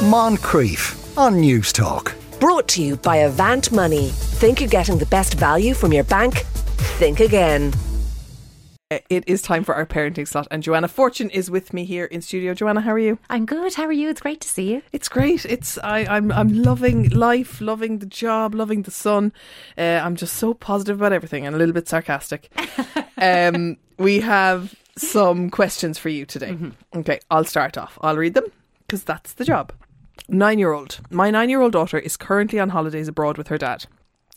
Moncrieff on Newstalk. Brought to you by Avant Money. Think you're getting the best value from your bank? Think again. It is time for our parenting slot, and Joanna Fortune is with me here in studio. Joanna, how are you? I'm good. How are you? It's great to see you. It's great. It's I, I'm I'm loving life, loving the job, loving the sun. Uh, I'm just so positive about everything and a little bit sarcastic. um, we have some questions for you today. Mm-hmm. Okay, I'll start off. I'll read them because that's the job. Nine year old. My nine year old daughter is currently on holidays abroad with her dad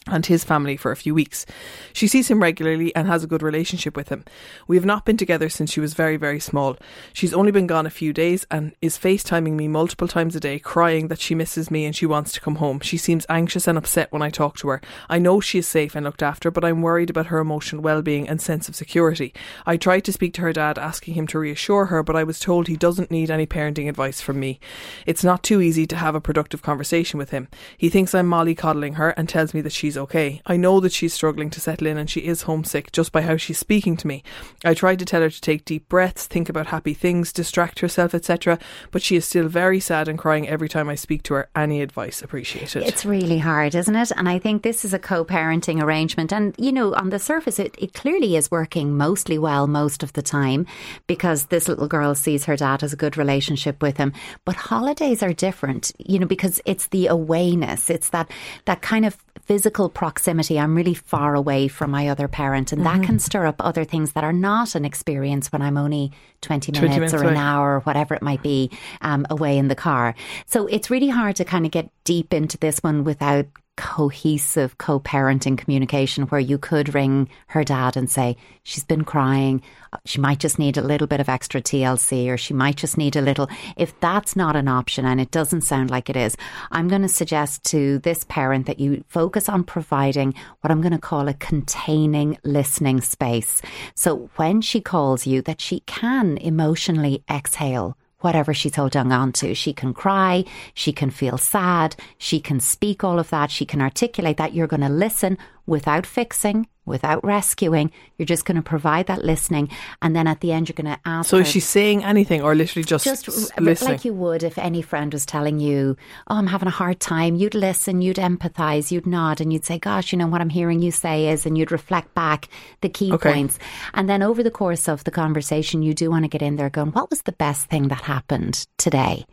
and his family for a few weeks. She sees him regularly and has a good relationship with him. We have not been together since she was very, very small. She's only been gone a few days and is FaceTiming me multiple times a day, crying that she misses me and she wants to come home. She seems anxious and upset when I talk to her. I know she is safe and looked after, but I'm worried about her emotional well-being and sense of security. I tried to speak to her dad, asking him to reassure her, but I was told he doesn't need any parenting advice from me. It's not too easy to have a productive conversation with him. He thinks I'm mollycoddling her and tells me that she's she's okay. I know that she's struggling to settle in and she is homesick just by how she's speaking to me. I tried to tell her to take deep breaths, think about happy things, distract herself, etc., but she is still very sad and crying every time I speak to her. Any advice appreciated? It's really hard, isn't it? And I think this is a co parenting arrangement. And, you know, on the surface, it, it clearly is working mostly well most of the time because this little girl sees her dad has a good relationship with him. But holidays are different, you know, because it's the awayness, it's that, that kind of physical proximity. I'm really far away from my other parent, and mm-hmm. that can stir up other things that are not an experience when I'm only 20 minutes, 20 minutes or an hour or whatever it might be um, away in the car. So it's really hard to kind of get deep into this one without cohesive co parenting communication where you could ring her dad and say, She's been crying. Uh, she might just need a little bit of extra TLC or she might just need a little. If that's not an option and it doesn't sound like it is, I'm going to suggest to this parent that you focus on providing what I'm going to call a containing listening space. So when she calls you, that she can emotionally exhale whatever she's holding on to. She can cry, she can feel sad, she can speak all of that, she can articulate that. You're going to listen without fixing, without rescuing. You're just going to provide that listening, and then at the end, you're going to ask. So, is she saying anything, or literally just just listening? like you would if any friend was telling you, "Oh, I'm having a hard time." You'd listen, you'd empathise, you'd nod, and you'd say, "Gosh, you know what I'm hearing you say is," and you'd reflect back the key okay. points, and then over the course of the conversation, you do want to get in there, going, "What was the best thing that happened today?"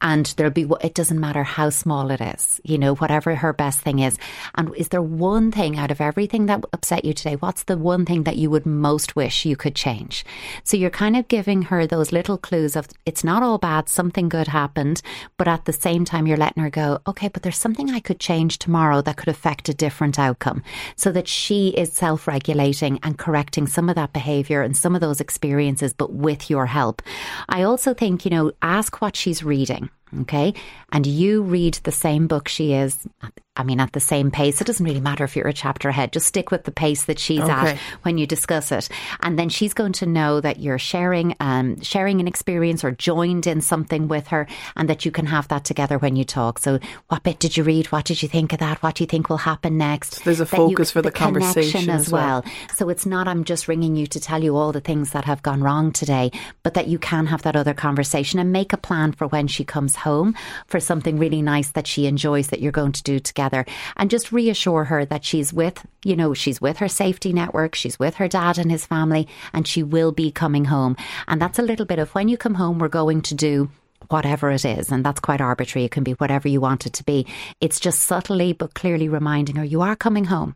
And there'll be. It doesn't matter how small it is, you know, whatever her best thing is, and is there one thing out of everything that upset you today? What's the one thing that you would most wish you could change? So you're kind of giving her those little clues of it's not all bad, something good happened, but at the same time, you're letting her go, okay, but there's something I could change tomorrow that could affect a different outcome so that she is self regulating and correcting some of that behavior and some of those experiences, but with your help. I also think, you know, ask what she's reading okay, and you read the same book she is I mean, at the same pace. It doesn't really matter if you're a chapter ahead. Just stick with the pace that she's okay. at when you discuss it, and then she's going to know that you're sharing, um, sharing an experience or joined in something with her, and that you can have that together when you talk. So, what bit did you read? What did you think of that? What do you think will happen next? So there's a focus you, for the, the conversation as well. well. So it's not I'm just ringing you to tell you all the things that have gone wrong today, but that you can have that other conversation and make a plan for when she comes home for something really nice that she enjoys that you're going to do together together and just reassure her that she's with, you know, she's with her safety network, she's with her dad and his family, and she will be coming home. And that's a little bit of when you come home, we're going to do whatever it is. And that's quite arbitrary. It can be whatever you want it to be. It's just subtly but clearly reminding her you are coming home.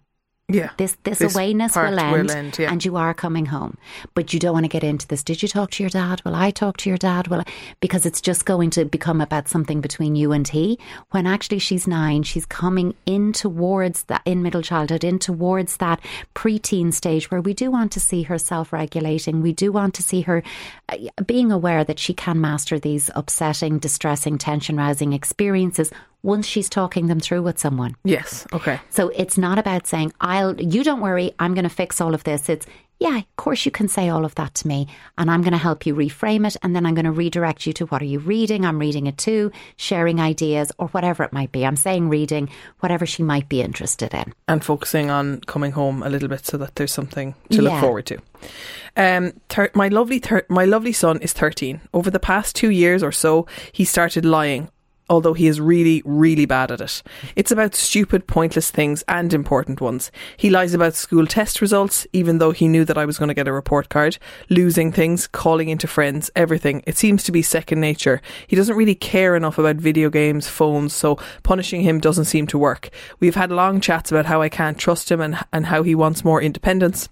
Yeah. This this, this awareness will end, will end yeah. and you are coming home. But you don't want to get into this. Did you talk to your dad? Will I talk to your dad? Will I? because it's just going to become about something between you and he. When actually she's nine, she's coming in towards that in middle childhood, in towards that preteen stage where we do want to see her self regulating. We do want to see her uh, being aware that she can master these upsetting, distressing, tension rousing experiences once she's talking them through with someone. Yes. Okay. So it's not about saying, I'll, you don't worry, I'm going to fix all of this. It's, yeah, of course you can say all of that to me and I'm going to help you reframe it and then I'm going to redirect you to what are you reading? I'm reading it too, sharing ideas or whatever it might be. I'm saying reading, whatever she might be interested in. And focusing on coming home a little bit so that there's something to yeah. look forward to. Um, thir- my lovely thir- my lovely son is 13. Over the past 2 years or so, he started lying although he is really, really bad at it. It's about stupid, pointless things and important ones. He lies about school test results, even though he knew that I was going to get a report card, losing things, calling into friends, everything. It seems to be second nature. He doesn't really care enough about video games, phones, so punishing him doesn't seem to work. We've had long chats about how I can't trust him and, and how he wants more independence.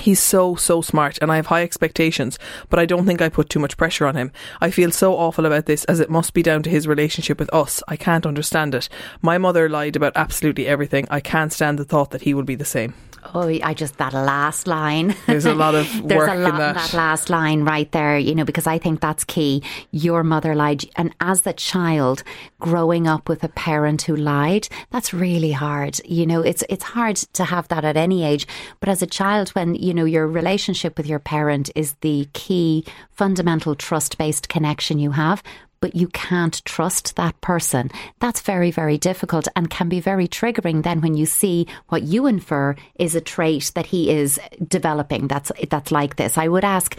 He's so, so smart and I have high expectations, but I don't think I put too much pressure on him. I feel so awful about this as it must be down to his relationship with us. I can't understand it. My mother lied about absolutely everything. I can't stand the thought that he will be the same. Oh, I just that last line. There's a lot of There's work a lot in that. that last line right there, you know, because I think that's key. Your mother lied, and as the child growing up with a parent who lied, that's really hard. You know, it's it's hard to have that at any age, but as a child, when you know your relationship with your parent is the key, fundamental trust based connection you have but you can't trust that person. That's very, very difficult and can be very triggering then when you see what you infer is a trait that he is developing that's that's like this. I would ask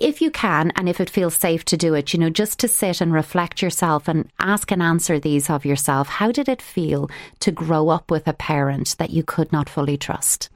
if you can and if it feels safe to do it, you know, just to sit and reflect yourself and ask and answer these of yourself. How did it feel to grow up with a parent that you could not fully trust?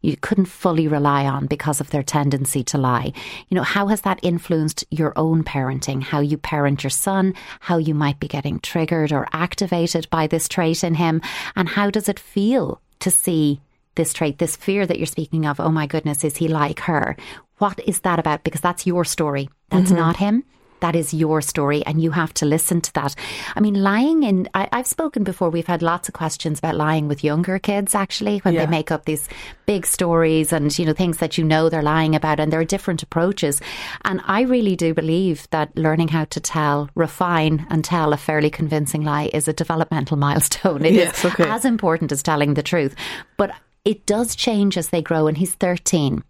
You couldn't fully rely on because of their tendency to lie. You know, how has that influenced your own parenting, how you parent your son, how you might be getting triggered or activated by this trait in him, and how does it feel to see this trait, this fear that you're speaking of? Oh my goodness, is he like her? What is that about? Because that's your story. That's mm-hmm. not him. That is your story, and you have to listen to that. I mean, lying in, I, have spoken before, we've had lots of questions about lying with younger kids, actually, when Yeah. they make up these big stories and, you know, things that you know they're lying about, and there are different approaches. And I really do believe that learning how to tell, refine, and tell a fairly convincing lie is a developmental milestone. It is Yes, okay. as important as telling the truth. But it does change as they grow, and he's 13.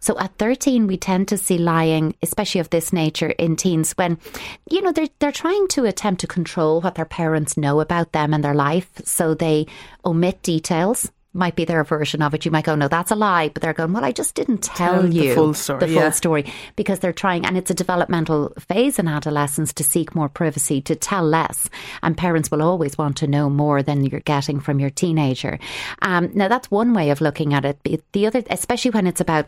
So at 13, we tend to see lying, especially of this nature in teens when, you know, they're, they're trying to attempt to control what their parents know about them and their life. So they omit details. Might be their version of it. You might go, no, that's a lie. But they're going, well, I just didn't tell, Tell the you full story, the full yeah. story because they're trying, and it's a developmental phase in adolescence to seek more privacy, to tell less. And parents will always want to know more than you're getting from your teenager. Um, now, that's one way of looking at it. The other, especially when it's about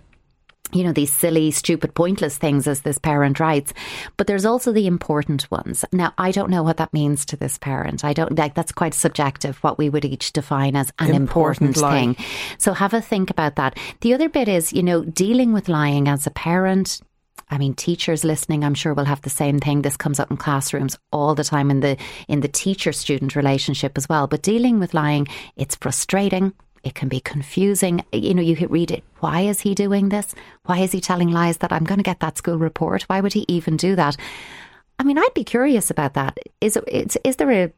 you know, these silly, stupid, pointless things, as this parent writes. But there's also the important ones. Now, I don't know what that means to this parent. I don't like that's quite subjective, what we would each define as an Important important, thing. So have a think about that. The other bit is, you know, dealing with lying as a parent. I mean, teachers listening, I'm sure will have the same thing. This comes up in classrooms all the time in the in the teacher student relationship as well. But dealing with lying, it's frustrating. It can be confusing. You know, you could read it. Why is he doing this? Why is he telling lies that I'm going to get that school report? Why would he even do that? I mean, I'd be curious about that. Is is there a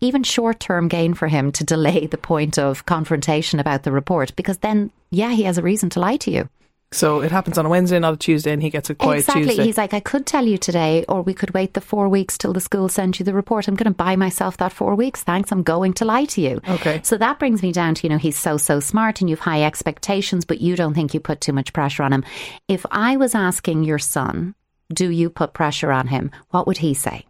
even short term gain for him to delay the point of confrontation about the report? Because then, yeah, he has a reason to lie to you. So it happens on a Wednesday, not a Tuesday, and he gets a quiet exactly. Tuesday. He's like, I could tell you today, or we could wait the four weeks till the school sends you the report. I'm going to buy myself that four weeks. Thanks. I'm going to lie to you. Okay. So that brings me down to, you know, he's so, so smart and you've high expectations, but you don't think you put too much pressure on him. If I was asking your son, do you put pressure on him? What would he say?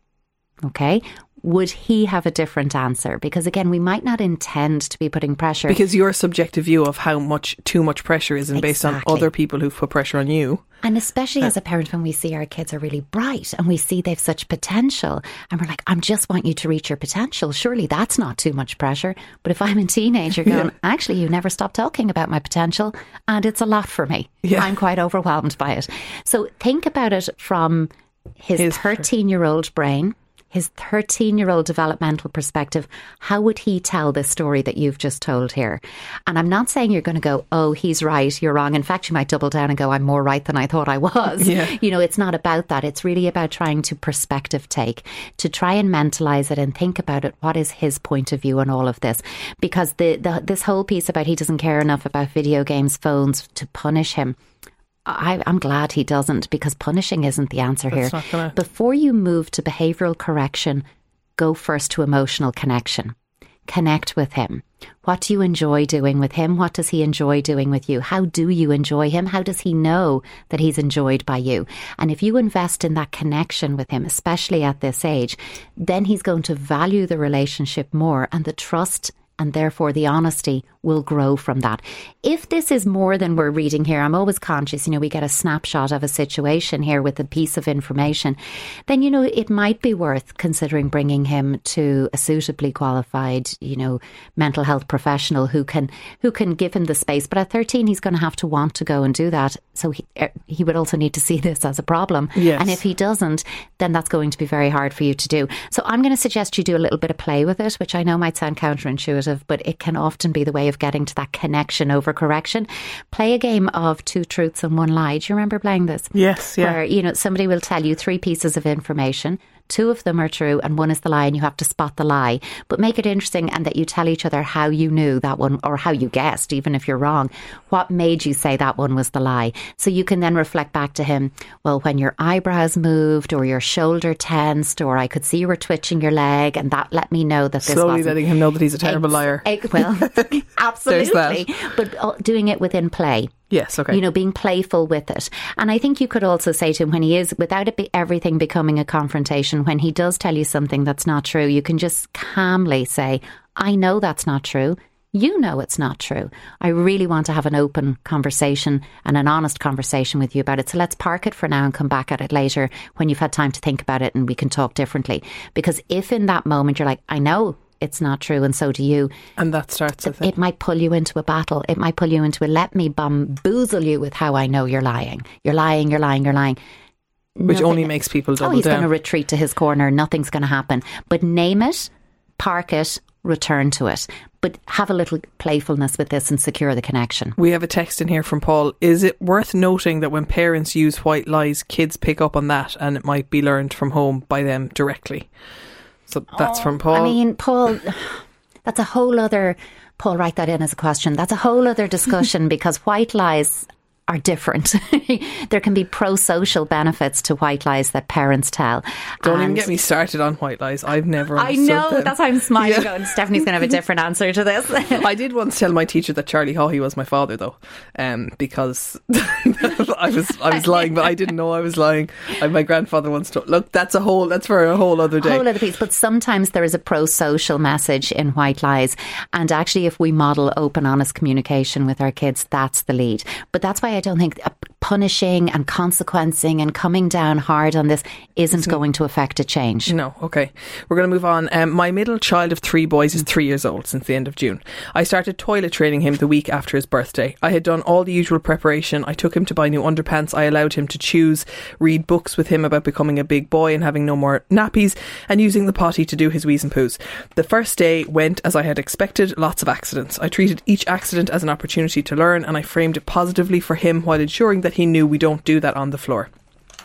Okay. Would he have a different answer? Because again, we might not intend to be putting pressure. because your subjective view of how much too much pressure is, and based on other people who've put pressure on you. And especially as a uh, parent, when we see our kids are really bright and we see they've such potential, and we're like, I just want you to reach your potential. Surely that's not too much pressure. But if I'm a teenager going, actually, you never stop talking about my potential, and it's a lot for me. Yeah. I'm quite overwhelmed by it. So think about it from his His- 13 year old brain. His 13 year old developmental perspective, how would he tell this story that you've just told here? And I'm not saying you're going to go, oh, he's right, you're wrong. In fact, you might double down and go, I'm more right than I thought I was. Yeah. You know, it's not about that. It's really about trying to perspective take, to try and mentalize it and think about it. What is his point of view on all of this? Because the, the this whole piece about he doesn't care enough about video games, phones to punish him. I, I'm glad he doesn't because punishing isn't the answer here. not gonna- Before you move to behavioral correction, go first to emotional connection. connect with him. What do you enjoy doing with him? What does he enjoy doing with you? How do you enjoy him? How does he know that he's enjoyed by you? And if you invest in that connection with him, especially at this age, then he's going to value the relationship more and the trust and therefore the honesty will grow from that. If this is more than we're reading here, I'm always conscious, you know, we get a snapshot of a situation here with a piece of information, then, you know, it might be worth considering bringing him to a suitably qualified, you know, mental health professional who can, who can give him the space. But at 13, he's going to have to want to go and do that. So he, er, he would also need to see this as a problem. Yes. And if he doesn't, then that's going to be very hard for you to do. So I'm going to suggest you do a little bit of play with it, which I know might sound counterintuitive, but it can often be the way of getting to that connection over correction. Play a game of two truths and one lie. Do you remember playing this? Yes, yeah. Where, you know, somebody will tell you three pieces of information. Two of them are true and one is the lie, and you have to spot the lie. But make it interesting and that you tell each other how you knew that one or how you guessed, even if you're wrong. What made you say that one was the lie? So you can then reflect back to him, well, when your eyebrows moved or your shoulder tensed, or I could see you were twitching your leg, and that let me know that this Slowly wasn't letting him know that he's a terrible Ex- liar. ex- well, absolutely. But uh, doing it within play. Yes, okay. You know, being playful with it. And I think you could also say to him when he is, without it be everything becoming a confrontation, when he does tell you something that's not true, you can just calmly say, I know that's not true. You know it's not true. I really want to have an open conversation and an honest conversation with you about it. So let's park it for now and come back at it later when you've had time to think about it and we can talk differently. Because if in that moment you're like, I know it's not true and so do you, and that starts with it. it might pull you into a battle. It might pull you into a let me bamboozle you with how I know you're lying. You're lying, you're lying, you're lying. Which Nothing- only makes people Oh, double he's going to retreat to his corner. Nothing's going to happen. But name it, park it, return to it. But have a little playfulness with this and secure the connection. we have a text in here from Paul. Is it worth noting that when parents use white lies, kids pick up on that and it might be learned from home by them directly? So that's from oh, Paul. I mean, Paul, that's a whole other. Paul, write that in as a question. That's a whole other discussion because white lies are different. there can be pro social benefits to white lies that parents tell. Don't even get me started on white lies. I've never I know, them. that's why I'm smiling. Yeah. Stephanie's going to have a different answer to this. I did once tell my teacher that Charlie Hawley was my father, though, um, because I was I was lying, but I didn't know I was lying. And my grandfather once told. Look, that's a whole. That's for a whole other day. whole other piece. But sometimes there is a pro social message in white lies. And actually, if we model open, honest communication with our kids, that's the lead. But that's why I don't think uh, punishing and consequencing and coming down hard on this isn't going to affect a change. No, okay. We're going to move on. Um, my middle child of three boys is three years old since the end of June. I started toilet training him the week after his birthday. I had done all the usual preparation. I took him to buy new underpants. I allowed him to choose, read books with him about becoming a big boy and having no more nappies, and using the potty to do his wheeze and poos. The first day went as I had expected, lots of accidents. I treated each accident as an opportunity to learn, and I framed it positively for him while ensuring that he knew we don't do that on the floor.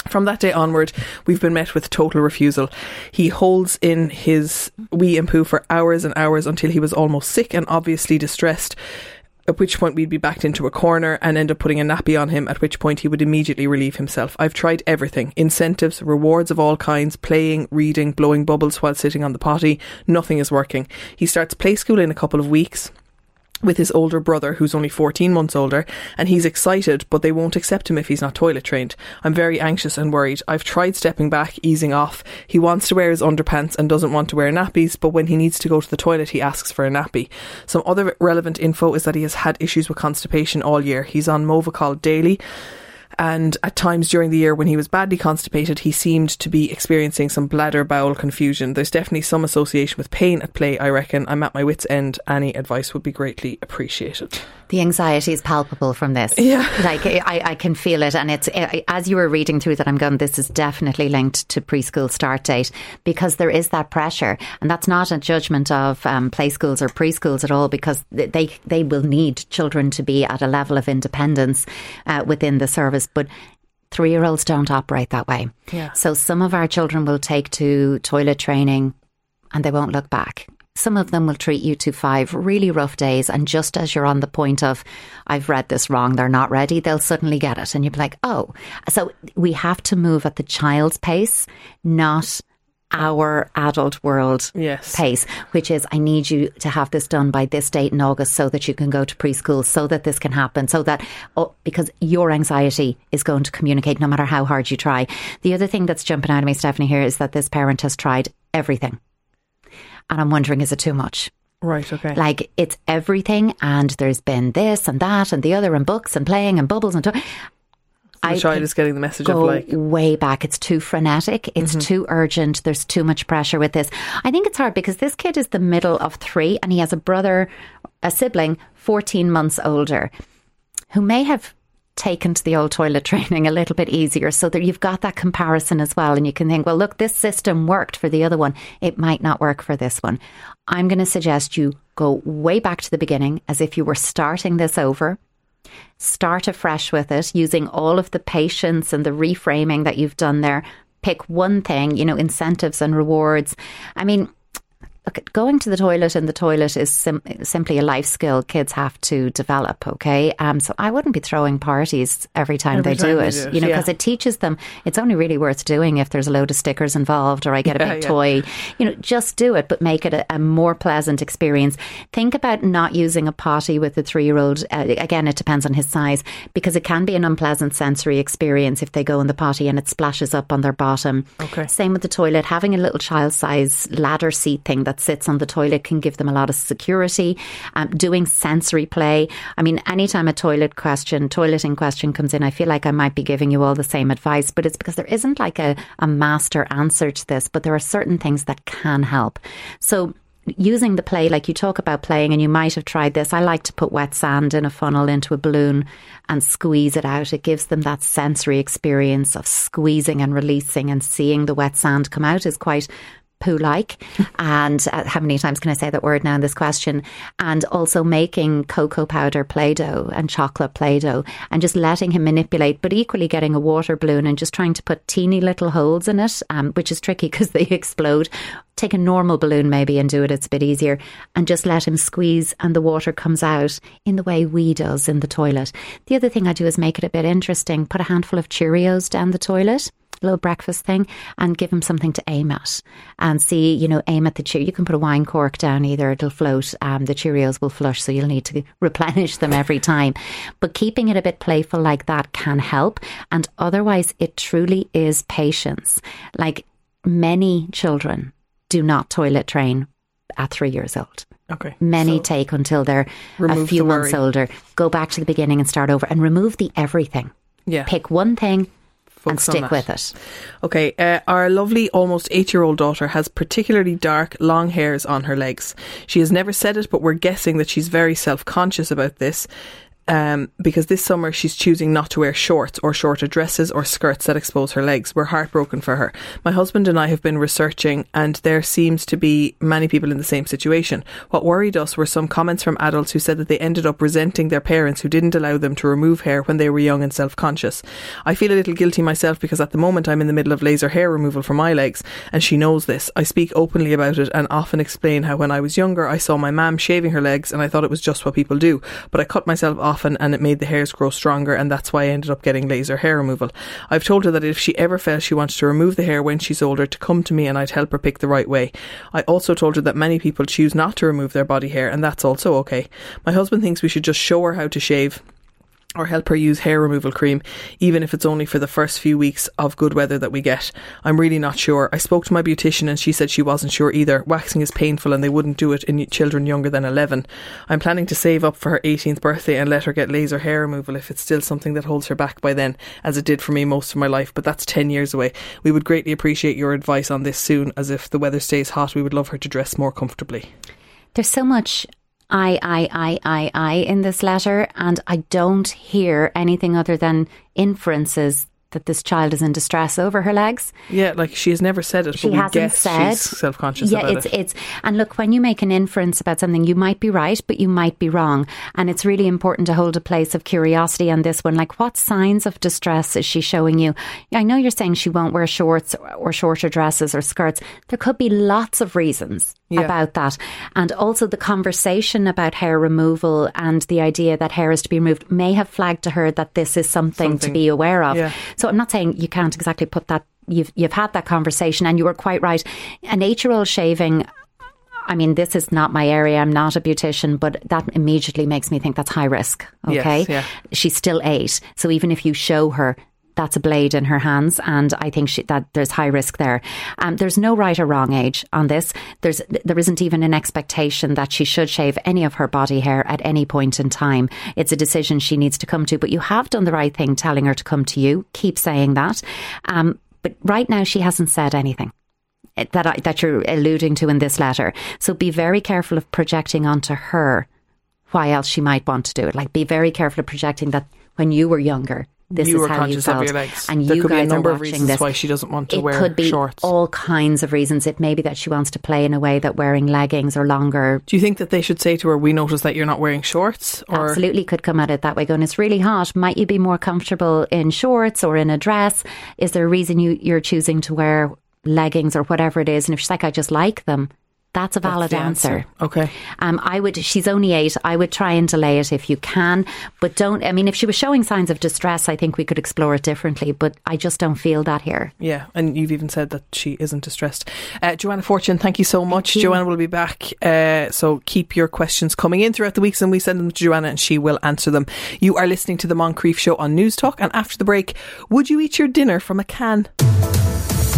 From that day onward, we've been met with total refusal. He holds in his wee and poo for hours and hours until he was almost sick and obviously distressed. At which point we'd be backed into a corner and end up putting a nappy on him, at which point he would immediately relieve himself. I've tried everything incentives, rewards of all kinds, playing, reading, blowing bubbles while sitting on the potty. Nothing is working. He starts play school in a couple of weeks with his older brother, who's only 14 months older, and he's excited, but they won't accept him if he's not toilet trained. I'm very anxious and worried. I've tried stepping back, easing off. He wants to wear his underpants and doesn't want to wear nappies, but when he needs to go to the toilet, he asks for a nappy. Some other relevant info is that he has had issues with constipation all year. He's on Movicol daily. And at times during the year when he was badly constipated, he seemed to be experiencing some bladder bowel confusion. There's definitely some association with pain at play, I reckon. I'm at my wits' end. Any advice would be greatly appreciated. The anxiety is palpable from this. Yeah. Like I, I can feel it. And it's, as you were reading through that, I'm going, this is definitely linked to preschool start date because there is that pressure. And that's not a judgment of um, play schools or preschools at all because they, they will need children to be at a level of independence uh, within the service. But three year olds don't operate that way. Yeah. So some of our children will take to toilet training and they won't look back. Some of them will treat you to five really rough days, and just as you're on the point of, I've read this wrong, they're not ready, they'll suddenly get it. And you'll be like, oh. So we have to move at the child's pace, not our adult world Yes. pace, which is I need you to have this done by this date in August so that you can go to preschool, so that this can happen, so that oh, because your anxiety is going to communicate no matter how hard you try. The other thing that's jumping out of me, Stephanie, here is that this parent has tried everything. And I'm wondering, is it too much? Right, okay. Like it's everything, and there's been this and that and the other, and books and playing and bubbles and. To- the I child is getting the message go of like, way back. It's too frenetic. It's Mm-hmm. too urgent. There's too much pressure with this. I think it's hard because this kid is the middle of three, and he has a brother, a sibling, fourteen months older, who may have taken to the old toilet training a little bit easier so that you've got that comparison as well and you can think well look this system worked for the other one it might not work for this one i'm going to suggest you go way back to the beginning as if you were starting this over start afresh with it using all of the patience and the reframing that you've done there. Pick one thing you know incentives and rewards. I mean going to the toilet in the toilet is sim- simply a life skill kids have to develop okay um so i wouldn't be throwing parties every time Every they time do they it do it, you know yeah. because it teaches them it's only really worth doing if there's a load of stickers involved or i get a big yeah. toy you know just do it but make it a, a more pleasant experience think about not using a potty with a three-year-old uh, again it depends on his size because it can be an unpleasant sensory experience if they go in the potty and it splashes up on their bottom Okay. same with the toilet having a little child size ladder seat thing that sits on the toilet can give them a lot of security um, doing sensory play i mean anytime a toilet question toileting question comes in i feel like i might be giving you all the same advice but it's because there isn't like a, a master answer to this but there are certain things that can help so using the play, like you talk about playing, and you might have tried this. I like to put wet sand in a funnel into a balloon and squeeze it out. It gives them that sensory experience of squeezing and releasing and seeing the wet sand come out is quite poo like. and uh, how many times can I say that word now in this question? And also making cocoa powder Play Doh and chocolate Play Doh and just letting him manipulate, but equally getting a water balloon and just trying to put teeny little holes in it, um, which is tricky because they explode. Take a normal balloon maybe and do it, it's a bit easier, and just let him squeeze and the water comes out in the way we does in the toilet. The other thing I do is make it a bit interesting. Put a handful of Cheerios down the toilet little breakfast thing and give him something to aim at and see, you know, aim at the cheer. You can put a wine cork down either, it'll float. Um, the Cheerios will flush, so you'll need to replenish them every time. But keeping it a bit playful like that can help. And otherwise, it truly is patience. Like many children do not toilet train at three years old. okay. Many So, take until they're a few the months older. Go back to the beginning and start over and remove the everything. yeah. Pick one thing and stick with it. Okay, uh, our lovely almost eight year old daughter has particularly dark, long hairs on her legs. She has never said it, but we're guessing that she's very self conscious about this. Um, because this summer she's choosing not to wear shorts or shorter dresses or skirts that expose her legs. We're heartbroken for her. My husband and I have been researching, and there seems to be many people in the same situation. What worried us were some comments from adults who said that they ended up resenting their parents who didn't allow them to remove hair when they were young and self conscious. I feel a little guilty myself because at the moment I'm in the middle of laser hair removal for my legs, and she knows this. I speak openly about it and often explain how when I was younger I saw my mum shaving her legs and I thought it was just what people do, but I cut myself often and it made the hairs grow stronger, and that's why I ended up getting laser hair removal. I've told her that if she ever felt she wants to remove the hair when she's older, to come to me and I'd help her pick the right way. I also told her that many people choose not to remove their body hair, and that's also okay. My husband thinks we should just show her how to shave or help her use hair removal cream, even if it's only for the first few weeks of good weather that we get. I'm really not sure. I spoke to my beautician and she said she wasn't sure either. Waxing is painful and they wouldn't do it in children younger than 11. I'm planning to save up for her 18th birthday and let her get laser hair removal if it's still something that holds her back by then, as it did for me most of my life, but that's 10 years away. We would greatly appreciate your advice on this soon, as if the weather stays hot, we would love her to dress more comfortably. There's so much I, I, I, I, I in this letter, and I don't hear anything other than inferences that this child is in distress over her legs. Yeah, like she has never said it, She but we hasn't guess said. she's self-conscious yeah, about it's it. it's it's and look when you make an inference about something, you might be right, but you might be wrong, and it's really important to hold a place of curiosity on this one. Like, what signs of distress is she showing you? I know you're saying she won't wear shorts or, or shorter dresses or skirts. There could be lots of reasons Yeah. about that, and also the conversation about hair removal and the idea that hair is to be removed may have flagged to her that this is something, to be aware of. Yeah. So I'm not saying you can't exactly put that you've you've had that conversation, and you were quite right. A natural shaving. I mean, this is not my area. I'm not a beautician, but that immediately makes me think that's high risk. Okay. Yes, yeah. She's still eight. So even if you show her that's a blade in her hands, and I think she, that there's high risk there. Um, there's no right or wrong age on this. There's there isn't even an expectation that she should shave any of her body hair at any point in time. It's a decision she needs to come to. But you have done the right thing, telling her to come to you. Keep saying that. Um, but right now, she hasn't said anything that I, that you're alluding to in this letter. So be very careful of projecting onto her why else she might want to do it. Like be very careful of projecting that when you were younger, this you is how you felt, of your legs. and there you could be a guys number are of watching reasons this. why she doesn't want to it wear could be shorts. all kinds of reasons. It may be that she wants to play in a way that wearing leggings or longer Do you think that they should say to her, "We notice that you're not wearing shorts"? Or absolutely could come at it that way going it's really hot might you be more comfortable in shorts or in a dress is there a reason you, you're choosing to wear leggings or whatever it is and if she's like i just like them that's a valid the answer. Okay. Um, I would. She's only eight. I would try and delay it if you can, but don't. I mean, if she was showing signs of distress, I think we could explore it differently. But I just don't feel that here. Yeah, and you've even said that she isn't distressed. Uh, Joanna Fortune, thank you so much. you. Joanna will be back, uh, so keep your questions coming in throughout the weeks, and we send them to Joanna, and she will answer them. You are listening to the Moncrieff Show on Newstalk, and after the break, would you eat your dinner from a can?